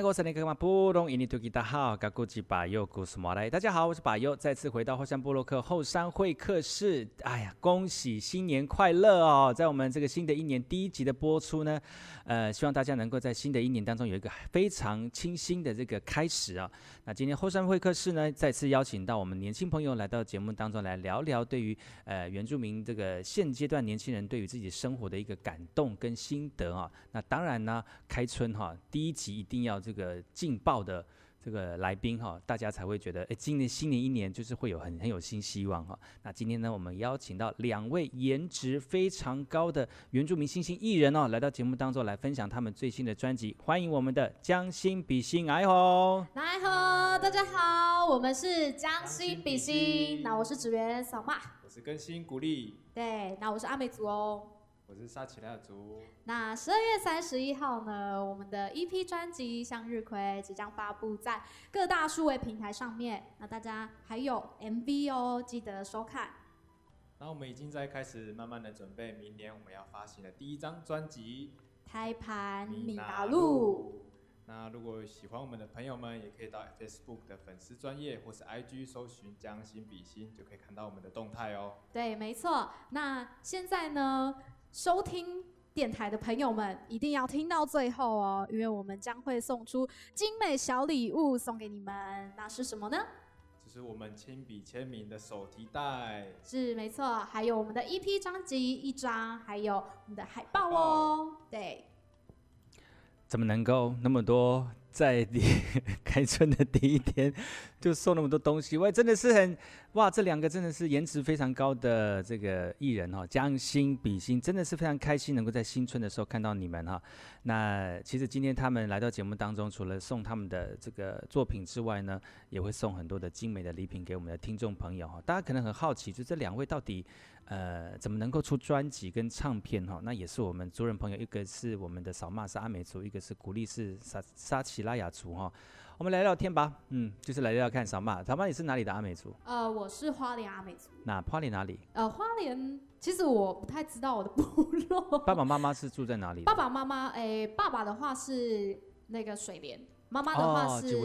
客。大家好，我是把右，再次回到后山部落客后山会客室。哎呀，恭喜新年快乐哦！在我们这个新的一年第一集的播出呢，呃，希望大家能够在新的一年当中有一个非常清新的这个开始啊。那今天后山会客室呢，再次邀请到我们年轻朋友来到节目当中来聊聊对于呃原住民这个现阶段年轻人对于自己生活的一个感动跟心得啊。那当然呢，开春哈，第一集一定要这个。这个劲爆的这个来宾哈，大家才会觉得哎，今年新年一年就是会有很很有新希望哈。那今天呢，我们邀请到两位颜值非常高的原住民新兴艺人哦，来到节目当中来分享他们最新的专辑。欢迎我们的将心比心，哎吼，来吼，大家好，我们是将心比心。那我是职员扫码，我是更新鼓励，对，那我是阿美族哦。我是沙奇莱雅族。那十二月三十一号呢，我们的 EP 专辑《向日葵》即将发布在各大数位平台上面。那大家还有 MV 哦，记得收看。那我们已经在开始慢慢的准备明年我们要发行的第一张专辑《胎盘米达路》。那如果喜欢我们的朋友们，也可以到 Facebook 的粉丝专业或是 IG 搜寻“将心比心”，就可以看到我们的动态哦。对，没错。那现在呢？收听电台的朋友们，一定要听到最后哦，因为我们将会送出精美小礼物送给你们。那是什么呢？这是我们亲笔签名的手提袋，是没错。还有我们的 EP 专辑一张，还有我们的海报哦。对，怎么能够那么多？在你 开春的第一天就送那么多东西，喂，真的是很哇！这两个真的是颜值非常高的这个艺人哈，将心比心，真的是非常开心能够在新春的时候看到你们哈。那其实今天他们来到节目当中，除了送他们的这个作品之外呢，也会送很多的精美的礼品给我们的听众朋友哈。大家可能很好奇，就这两位到底呃怎么能够出专辑跟唱片哈？那也是我们族人朋友，一个是我们的扫码是阿美族，一个是古力是撒撒奇拉雅族哈。我们聊聊天吧，嗯，就是来聊聊看扫码，扫码你是哪里的阿美族？呃，我是花莲阿美族。那花莲哪里？呃，花莲其实我不太知道我的部落。爸爸妈妈是住在哪里？爸爸妈妈，哎，爸爸的话是那个水莲，妈妈的话是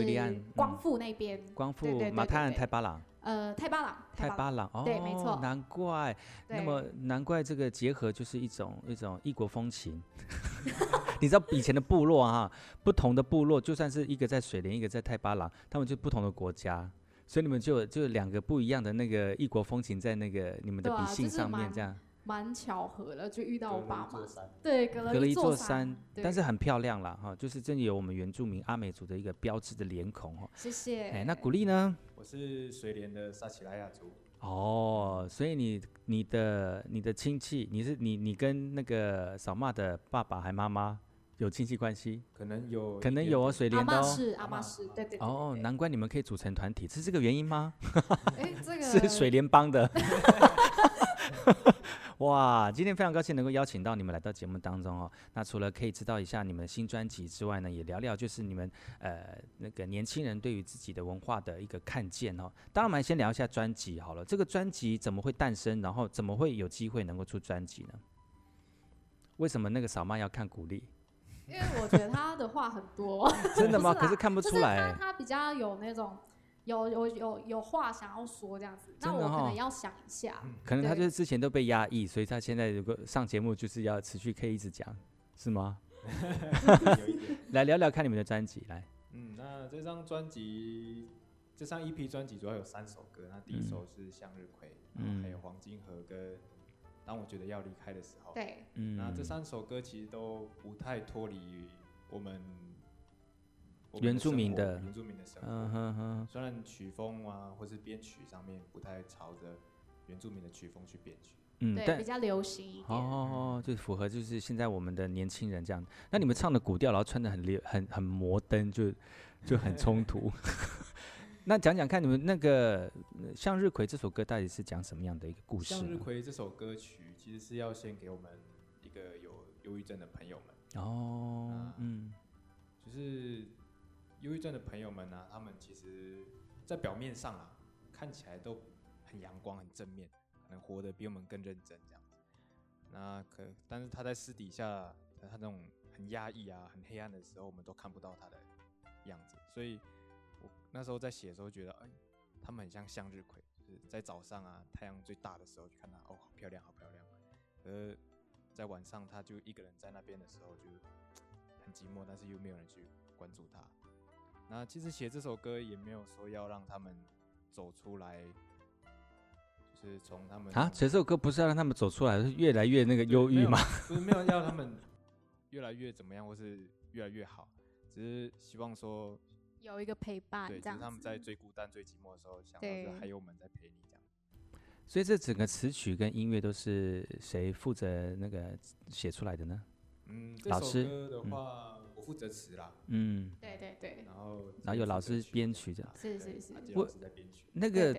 光复那边。光复马太太巴朗。呃，泰巴朗，泰巴朗，哦，对，没错，难怪，那么难怪这个结合就是一种一种异国风情。你知道以前的部落哈，不同的部落，就算是一个在水莲，一个在泰巴朗，他们就不同的国家，所以你们就就两个不一样的那个异国风情在那个你们的笔信上面这样。蛮巧合的，就遇到我爸妈。对，隔了一座山，但是很漂亮啦。哈，就是真的有我们原住民阿美族的一个标志的脸孔哈。谢谢。哎，那古丽呢？我是水莲的撒奇莱雅族。哦，所以你你的你的亲戚，你是你你跟那个扫码的爸爸还妈妈有亲戚关系？可能有，可能有哦，水莲的哦。阿妈是阿妈是，对对。哦，难怪你们可以组成团体，是这个原因吗？哎，这个 是水莲帮的。哇，今天非常高兴能够邀请到你们来到节目当中哦。那除了可以知道一下你们新专辑之外呢，也聊聊就是你们呃那个年轻人对于自己的文化的一个看见哦。当然，我们先聊一下专辑好了。这个专辑怎么会诞生？然后怎么会有机会能够出专辑呢？为什么那个扫妈要看鼓励？因为我觉得他的话很多。真的吗？可是看不出来。他他比较有那种。有有有有话想要说这样子，那我可能要想一下。可能他就是之前都被压抑，所以他现在如果上节目就是要持续可以一直讲，是吗？来聊聊看你们的专辑，来。嗯，那这张专辑，这张 EP 专辑主要有三首歌，那第一首是《向日葵》，嗯，然后还有《黄金河》跟《当我觉得要离开的时候》。对，嗯，那这三首歌其实都不太脱离于我们。原住民的原住民的生活，嗯哼哼，虽然曲风啊，或是编曲上面不太朝着原住民的曲风去编曲，嗯，对，比较流行一点，哦哦哦，就符合就是现在我们的年轻人这样。那你们唱的古调，然后穿的很流很很摩登，就就很冲突。那讲讲看，你们那个《向日葵》这首歌到底是讲什么样的一个故事？《向日葵》这首歌曲其实是要献给我们一个有忧郁症的朋友们。哦，呃、嗯，就是忧郁症的朋友们呢、他们其实，在表面上啊，看起来都很阳光、很正面，可能活得比我们更认真这样子。那可，但是他在私底下，他那种很压抑啊、很黑暗的时候，我们都看不到他的样子，所以。我那时候在写的时候，觉得哎，他们很像向日葵，就是在早上啊，太阳最大的时候去看他，哦，好漂亮，好漂亮。而在晚上，他就一个人在那边的时候，就很寂寞，但是又没有人去关注他。那其实写这首歌也没有说要让他们走出来，就是从他们啊，写这首歌不是要让他们走出来，是越来越那个忧郁吗？不是没有要他们越来越怎么样，或是越来越好，只是希望说。有一个陪伴，对，就是他们在最孤单、最寂寞的时候，想到是还有我们在陪你这样。所以这整个词曲跟音乐都是谁负责那个写出来的呢？嗯，老师歌的话，嗯、我负责词啦。嗯，对对对。然后，然后有老师编曲的。是是是。我在编曲。那个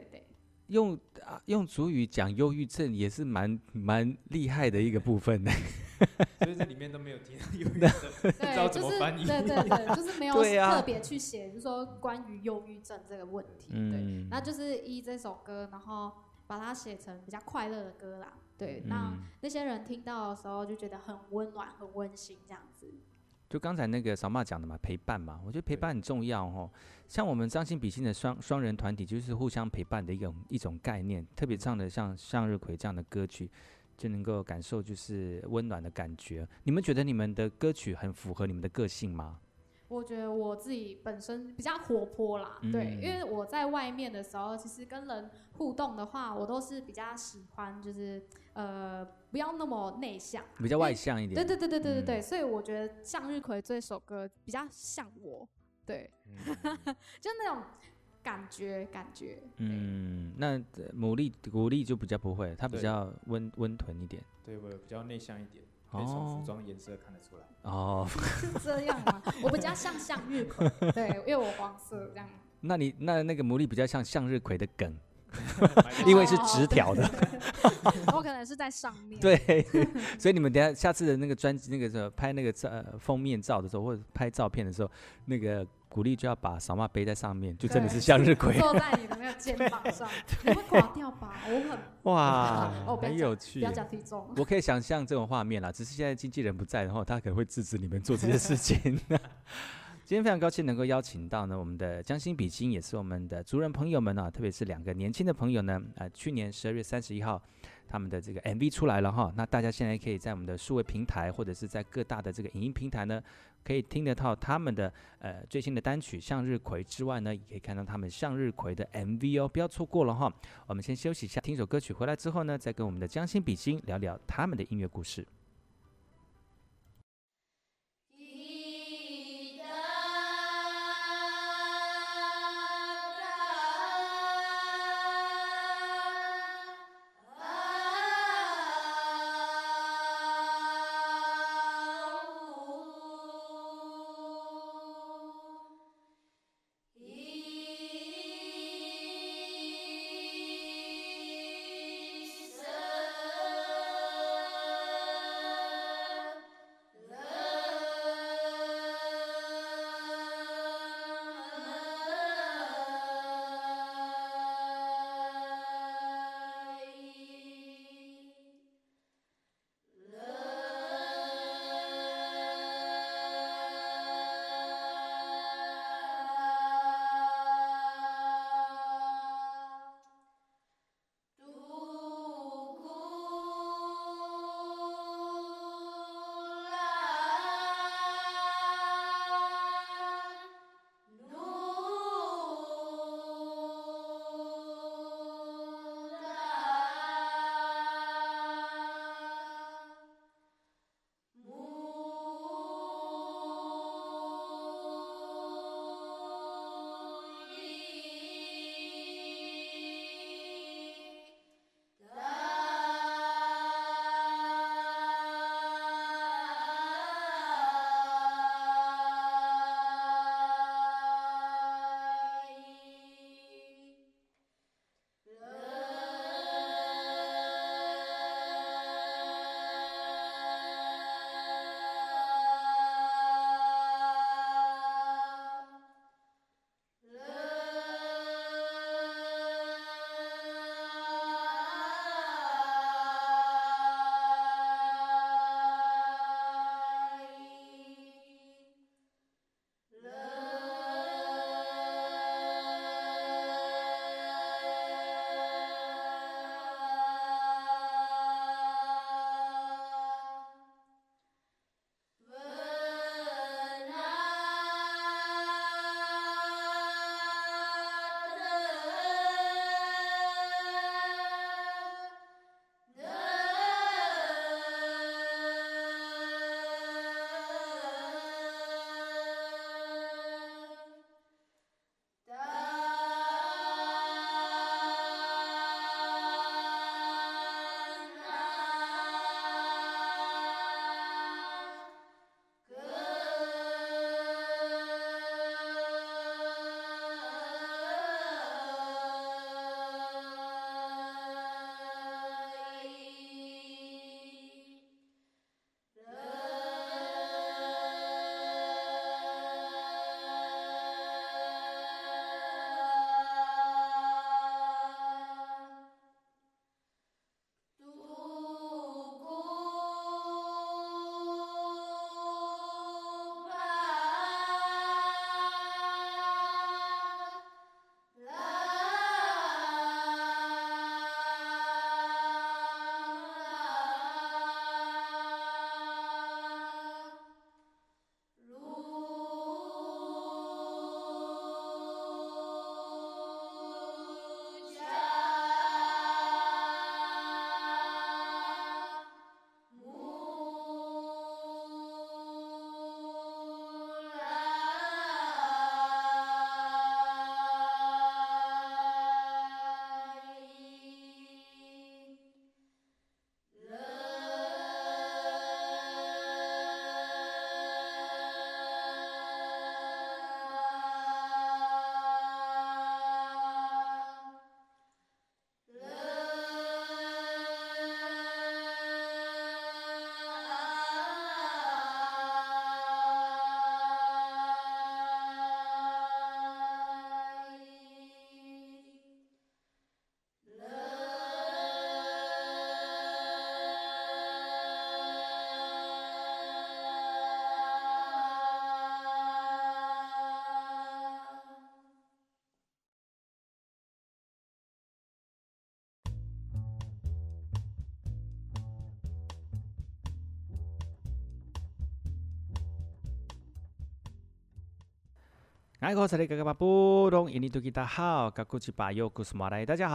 用啊用主语讲忧郁症也是蛮蛮厉害的一个部分呢。所以这里面都没有提到忧郁症，不知道怎么翻译。对对对，就是没有 特别去写，就是说关于忧郁症这个问题。对，那就是依这首歌，然后把它写成比较快乐的歌啦。对，那那些人听到的时候就觉得很温暖、很温馨这样子。就刚才那个扫码讲的嘛，陪伴嘛，我觉得陪伴很重要哦。像我们将心比心的双双人团体，就是互相陪伴的一种一种概念。特别唱的像向日葵这样的歌曲。就能够感受就是温暖的感觉。你们觉得你们的歌曲很符合你们的个性吗？我觉得我自己本身比较活泼啦，嗯、对，因为我在外面的时候，其实跟人互动的话，我都是比较喜欢，就是呃，不要那么内向，比较外向一点。对对对对对对对，嗯、所以我觉得《向日葵》这首歌比较像我，对，嗯、就那种。感觉感觉，嗯，那牡蛎牡蛎就比较不会，它比较温温吞一点，对，我比较内向一点，可以从服装颜色看得出来。哦，是这样吗？我比较像向日葵，对，因为我黄色这样。那你那那个牡蛎比较像向日葵的梗，因为是直条的。我可能是在上面。对，所以你们等下下次的那个专辑，那个时候拍那个照封面照的时候，或者拍照片的时候，那个。鼓励就要把扫码背在上面，就真的是向日葵坐在你的那个肩膀上，你会垮掉吧？我很哇，很有趣，不要讲体重。我可以想象这种画面啦，只是现在经纪人不在，然后他可能会制止你们做这些事情。今天非常高兴能够邀请到呢，我们的将心比心，也是我们的族人朋友们啊，特别是两个年轻的朋友呢，呃，去年十二月三十一号，他们的这个 MV 出来了哈，那大家现在可以在我们的数位平台或者是在各大的这个影音平台呢。可以听得到他们的呃最新的单曲《向日葵》之外呢，也可以看到他们《向日葵》的 MV 哦，不要错过了哈。我们先休息一下，听首歌曲，回来之后呢，再跟我们的将心比心聊聊他们的音乐故事。大家好，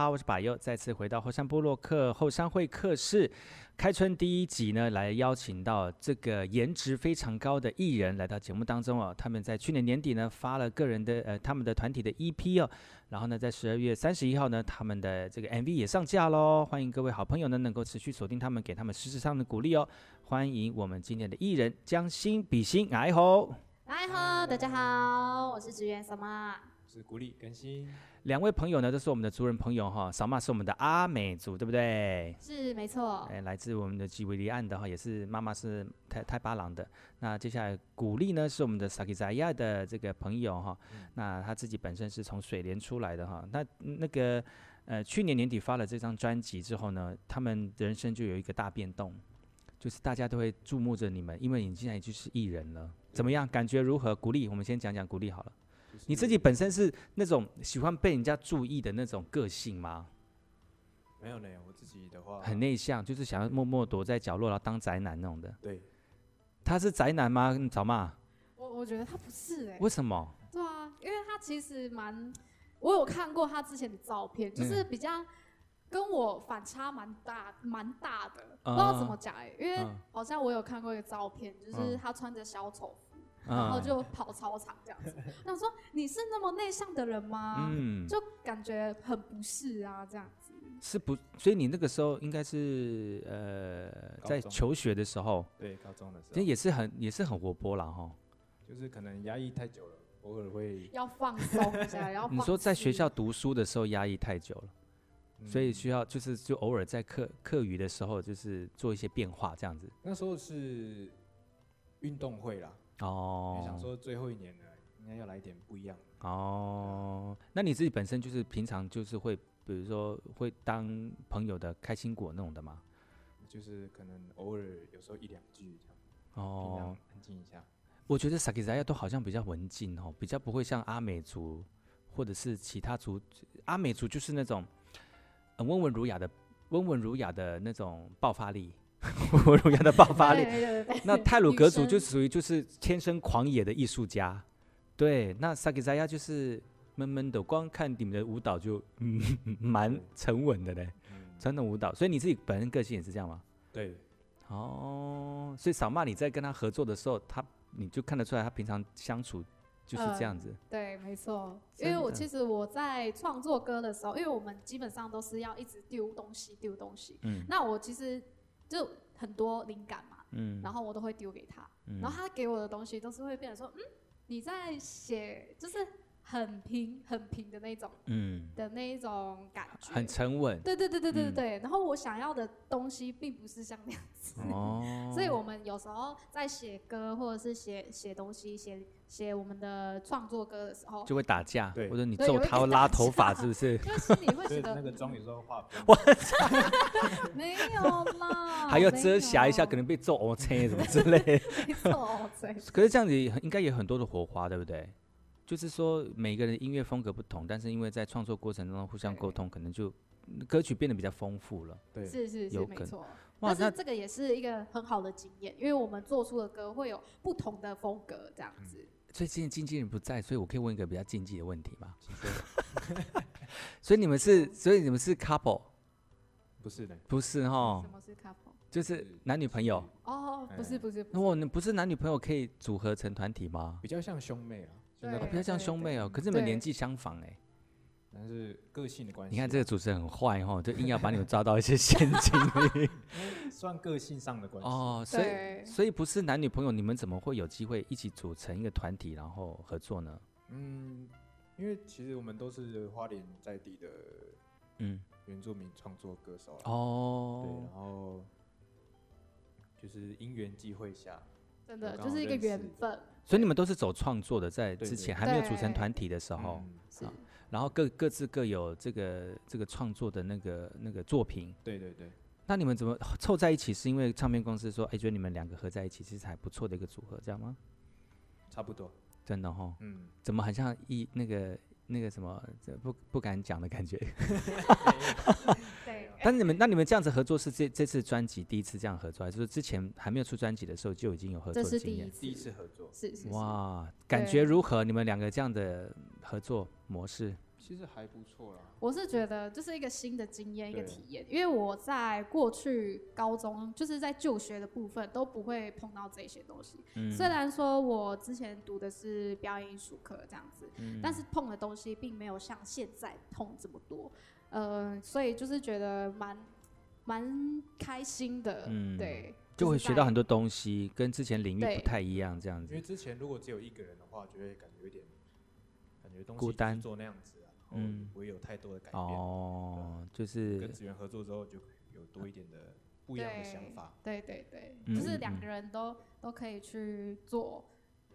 我是巴尤，再次回到后山部落客后山会客室，开春第一集呢，来邀请到这个颜值非常高的艺人来到节目当中哦。他们在去年年底呢发了个人的呃他们的团体的 EP 哦，然后呢在十二月三十一号呢他们的这个 MV 也上架喽，欢迎各位好朋友呢能够持续锁定他们，给他们实质上的鼓励哦。欢迎我们今天的艺人将心比心，爱好。嗨哈，大家好，我是职员扫码，是古力更新。两位朋友呢都是我们的族人朋友哈，扫码是我们的阿美族，对不对？是，没错。哎，来自我们的吉维利岸的哈，也是妈妈是泰泰巴朗的。那接下来古力呢是我们的萨克扎亚的这个朋友哈，嗯、那他自己本身是从水莲出来的哈。那那个呃去年年底发了这张专辑之后呢，他们人生就有一个大变动，就是大家都会注目着你们，因为你现在已经是艺人了。怎么样？感觉如何？鼓励，我们先讲讲鼓励好了。你自己本身是那种喜欢被人家注意的那种个性吗？没有呢，我自己的话很内向，就是想要默默躲在角落，然后当宅男那种的。对，他是宅男吗？找骂？我我觉得他不是哎、欸。为什么？对啊，因为他其实蛮，我有看过他之前的照片，就是比较。跟我反差蛮大，蛮大的，不知道怎么讲哎、欸，因为好像我有看过一个照片，就是他穿着小丑服，然后就跑操场这样子。那 我说你是那么内向的人吗？嗯，就感觉很不是啊，这样子。是不？所以你那个时候应该是呃，在求学的时候，对，高中的时候，其实也是很也是很活泼啦哈。就是可能压抑太久了，偶尔会要放松一下，要你说在学校读书的时候压抑太久了。所以需要就是就偶尔在课课余的时候，就是做一些变化这样子。那时候是运动会啦，哦，想说最后一年呢，应该要来一点不一样。哦，那你自己本身就是平常就是会，比如说会当朋友的开心果那种的吗？就是可能偶尔有时候一两句这样。哦，安静一下。我觉得萨克扎亚都好像比较文静哦，比较不会像阿美族或者是其他族，阿美族就是那种。很温文儒雅的，温文儒雅的那种爆发力，温文儒雅的爆发力。那泰鲁格族就属于就是天生狂野的艺术家，对。那萨克扎亚就是闷闷的，光看你们的舞蹈就嗯 蛮沉稳的嘞，传统舞蹈。所以你自己本人个性也是这样吗？对。哦，所以扫骂你在跟他合作的时候，他你就看得出来他平常相处。就是这样子，嗯、对，没错。因为我其实我在创作歌的时候，因为我们基本上都是要一直丢东西，丢东西。嗯。那我其实就很多灵感嘛，嗯。然后我都会丢给他，嗯、然后他给我的东西都是会变成说，嗯，你在写，就是。很平很平的那种，嗯，的那一种感觉，很沉稳。对对对对对对对。嗯、然后我想要的东西并不是像那样子，哦。所以我们有时候在写歌或者是写写东西、写写我们的创作歌的时候，就会打架，对，或者你揍他拉头发，是不是？就是心里会觉得那个妆有时候化，我没有啦，还要遮瑕一下，可能被揍哦，切什么之类。没错，可是这样子应该有很多的火花，对不对？就是说，每个人音乐风格不同，但是因为在创作过程中互相沟通，可能就歌曲变得比较丰富了。对，是是是，没错。但是这个也是一个很好的经验，因为我们做出的歌会有不同的风格，这样子。最近经纪人不在，所以我可以问一个比较禁忌的问题吗？所以你们是，所以你们是 couple？不是的，不是哈。什么是 couple？就是男女朋友。哦，不是不是。那我们不是男女朋友可以组合成团体吗？比较像兄妹啊。对，比较像兄妹哦，可是你们年纪相仿哎，但是个性的关系。你看这个主持人很坏哦，就硬要把你们抓到一些陷阱里。算个性上的关系。哦，所以所以不是男女朋友，你们怎么会有机会一起组成一个团体，然后合作呢？嗯，因为其实我们都是花莲在地的，嗯，原住民创作歌手哦，对，然后就是因缘际会下，真的就是一个缘分。所以你们都是走创作的，在之前还没有组成团体的时候，啊，然后各各自各有这个这个创作的那个那个作品。对对对。那你们怎么凑在一起？是因为唱片公司说，哎，觉得你们两个合在一起其实还不错的一个组合，这样吗？差不多。真的哈。嗯。怎么很像一那个那个什么，不不敢讲的感觉。对。但是你们那你们这样子合作是这这次专辑第一次这样合作，还是说之前还没有出专辑的时候就已经有合作的经验？第一次合作，是是，是。哇，感觉如何？你们两个这样的合作模式？其实还不错啦。我是觉得这是一个新的经验，一个体验。因为我在过去高中，就是在就学的部分都不会碰到这些东西。嗯。虽然说我之前读的是表演艺术课这样子，嗯，但是碰的东西并没有像现在碰这么多。呃，所以就是觉得蛮蛮开心的。嗯，对。就会学到很多东西，跟之前领域不太一样，这样子。因为之前如果只有一个人的话，就会感觉有点感觉东西孤单做那样子。嗯，不会有太多的改变哦，就是跟职员合作之后，就有多一点的不一样的想法。对对对，对，就是两个人都都可以去做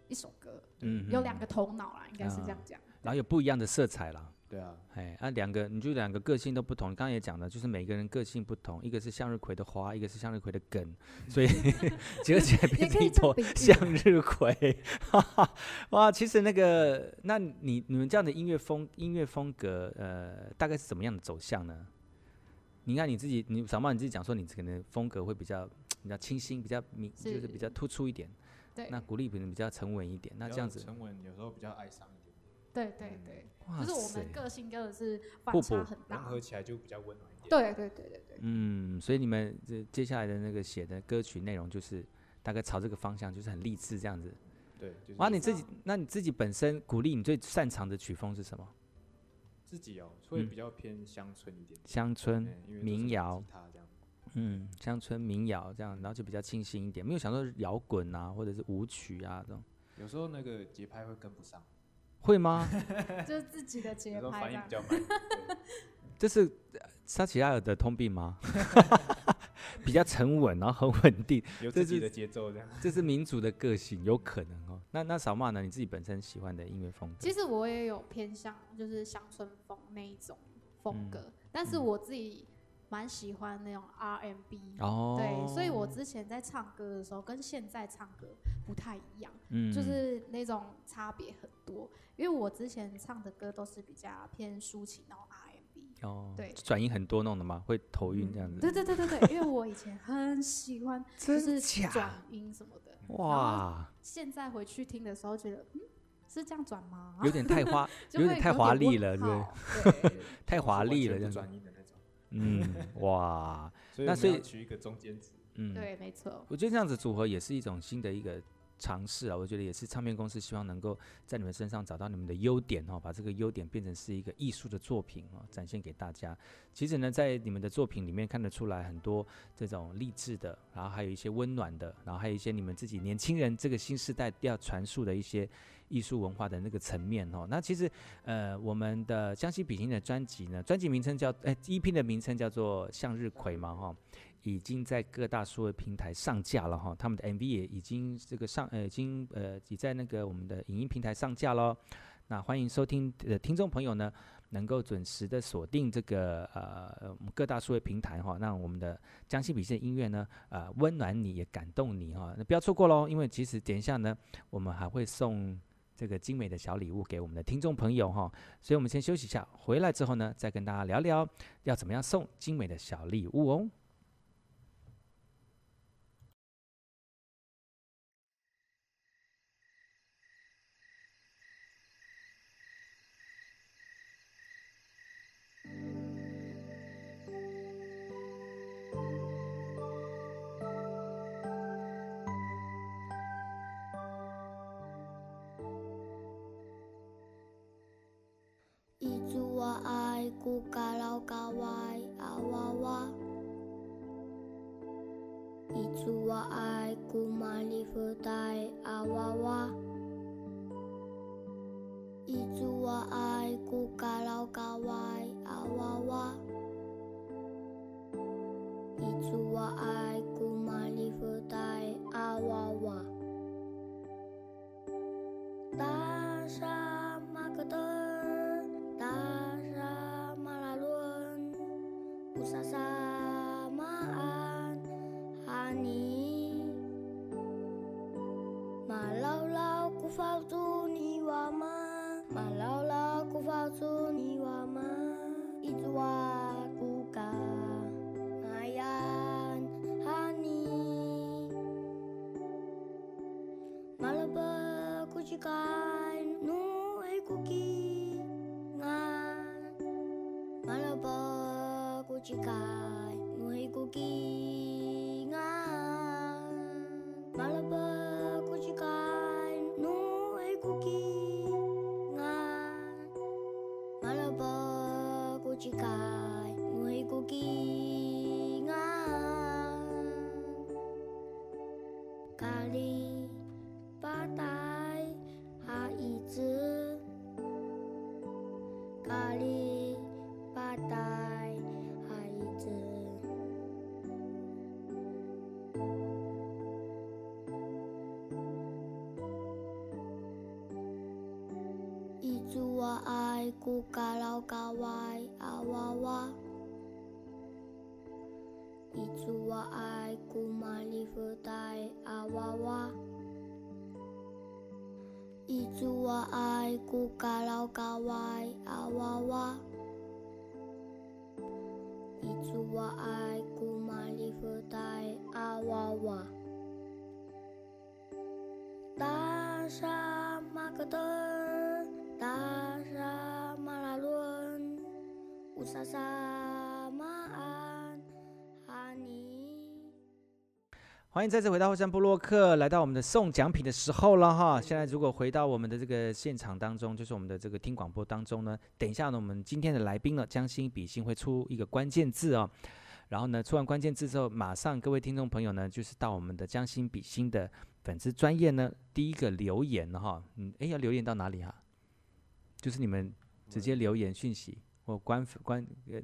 一首歌，嗯，有两个头脑啦，应该是这样讲。然后有不一样的色彩啦。对啊，哎，那两个，你就两个个性都不同。刚刚也讲了，就是每个人个性不同，一个是向日葵的花，一个是向日葵的梗，所以 结合起来变成一朵向日葵。哇，其实那个，那你你们这样的音乐风音乐风格，呃，大概是怎么样的走向呢？你看你自己，你小猫你自己讲说，你可能风格会比较比较清新，比较明，就是比较突出一点。对。那鼓励可能比较沉稳一点。那这样子。沉稳，有时候比较哀伤。对对对，就是我们个性真的是反差很大，融合起来就比较温暖一点。对对对对对。嗯，所以你们这接下来的那个写的歌曲内容，就是大概朝这个方向，就是很励志这样子。对。就是、哇，你自己，那你自己本身鼓励你最擅长的曲风是什么？自己哦，会比较偏乡村一点。乡、嗯、村民谣。嗯，乡村民谣这样，然后就比较清新一点，没有想说摇滚啊，或者是舞曲啊这种。有时候那个节拍会跟不上。会吗？就是自己的节拍，反应比较慢。这是沙奇亚尔的通病吗？比较沉稳，然后很稳定，有自己的节奏这样。这是民族的个性，有可能哦。那那小马呢？你自己本身喜欢的音乐风格？其实我也有偏向，就是乡村风那一种风格，嗯、但是我自己。蛮喜欢那种 RMB，哦，对，所以我之前在唱歌的时候，跟现在唱歌不太一样，嗯，就是那种差别很多。因为我之前唱的歌都是比较偏抒情，然后 RMB，哦，对，转音很多弄的嘛？会头晕这样子？对对对对对，因为我以前很喜欢，就是转音什么的。哇！现在回去听的时候，觉得嗯，是这样转吗？有点太花，有点太华丽了，对，太华丽了，这样转音的。嗯，哇，那所以取一个中间值，嗯，对，没错。我觉得这样子组合也是一种新的一个尝试啊。我觉得也是唱片公司希望能够在你们身上找到你们的优点哦，把这个优点变成是一个艺术的作品哦，展现给大家。其实呢，在你们的作品里面看得出来很多这种励志的，然后还有一些温暖的，然后还有一些你们自己年轻人这个新时代要传述的一些。艺术文化的那个层面哦，那其实呃，我们的将心比心的专辑呢，专辑名称叫哎，EP 的名称叫做向日葵嘛哈，已经在各大数位平台上架了哈，他们的 MV 也已经这个上呃，已经呃，已在那个我们的影音平台上架喽。那欢迎收听的听众朋友呢，能够准时的锁定这个呃各大数位平台哈，让我们的将心比心的音乐呢，呃，温暖你也感动你哈，那不要错过喽，因为其实等一下呢，我们还会送。这个精美的小礼物给我们的听众朋友哈，所以我们先休息一下，回来之后呢，再跟大家聊聊要怎么样送精美的小礼物哦。違う嘎哇啊哇哇，一组哇爱古玛丽福袋啊哇哇，一组哇爱古嘎老嘎哇啊哇哇，一组哇爱古玛丽福袋啊哇哇，大山马格登。欢迎再次回到后山部落客，来到我们的送奖品的时候了哈。现在如果回到我们的这个现场当中，就是我们的这个听广播当中呢，等一下呢，我们今天的来宾呢，将心比心会出一个关键字哦。然后呢，出完关键字之后，马上各位听众朋友呢，就是到我们的将心比心的粉丝专业呢，第一个留言哈，嗯，哎，要留言到哪里哈？就是你们直接留言讯息。我关关呃，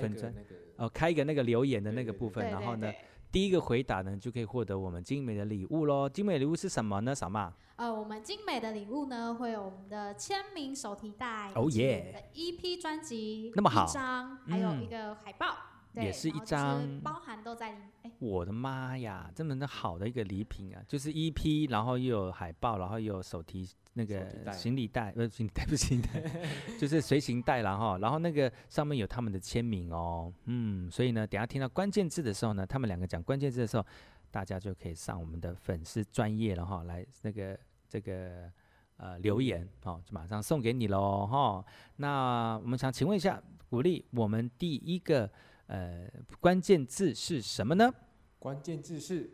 粉砖哦，开一个那个留言的那个部分，然后呢，第一个回答呢就可以获得我们精美的礼物喽。精美礼物是什么呢？小马？呃，我们精美的礼物呢，会有我们的签名手提袋，哦耶，的 EP 专辑那么好，一张，还有一个海报。嗯也是一张，包含都在里面。我的妈呀，这么的好的一个礼品啊！就是 EP，然后又有海报，然后又有手提那个行李袋，不是行李袋，不是行李袋，就是随行袋了哈。然后那个上面有他们的签名哦，嗯，所以呢，等下听到关键字的时候呢，他们两个讲关键字的时候，大家就可以上我们的粉丝专业了哈，来那个这个呃留言哦，就马上送给你喽哈。那我们想请问一下，鼓励我们第一个。呃，关键字是什么呢？关键字是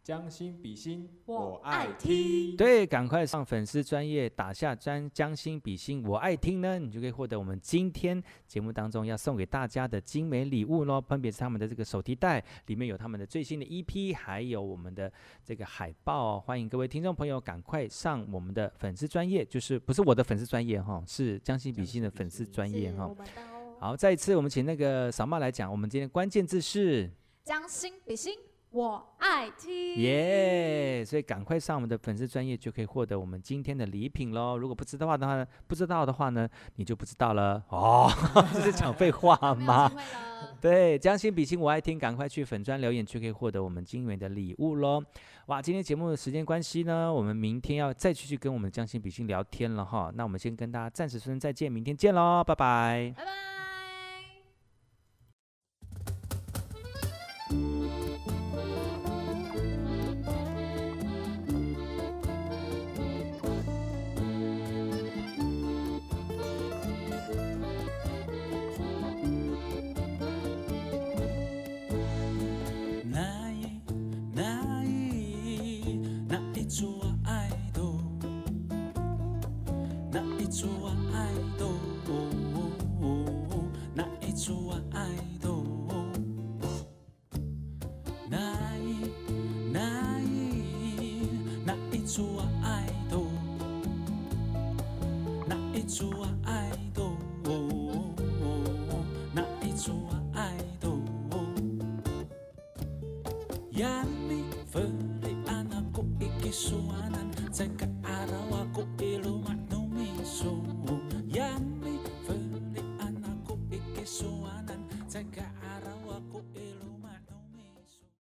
将心比心，我爱听。对，赶快上粉丝专业打下专将心比心，我爱听呢，你就可以获得我们今天节目当中要送给大家的精美礼物喽。分别是他们的这个手提袋，里面有他们的最新的 EP，还有我们的这个海报。欢迎各位听众朋友赶快上我们的粉丝专业，就是不是我的粉丝专业哈，是将心比心的粉丝专业哈。好，再一次我们请那个嫂妈来讲，我们今天关键字是将心比心，我爱听。耶，yeah, 所以赶快上我们的粉丝专业，就可以获得我们今天的礼品喽。如果不知道的话呢，不知道的话呢，你就不知道了哦。这是讲废话吗？对，将心比心，我爱听，赶快去粉专留言，就可以获得我们精美的礼物喽。哇，今天节目的时间关系呢，我们明天要再继续跟我们将心比心聊天了哈。那我们先跟大家暂时说声再见，明天见喽，拜拜。拜拜。说爱都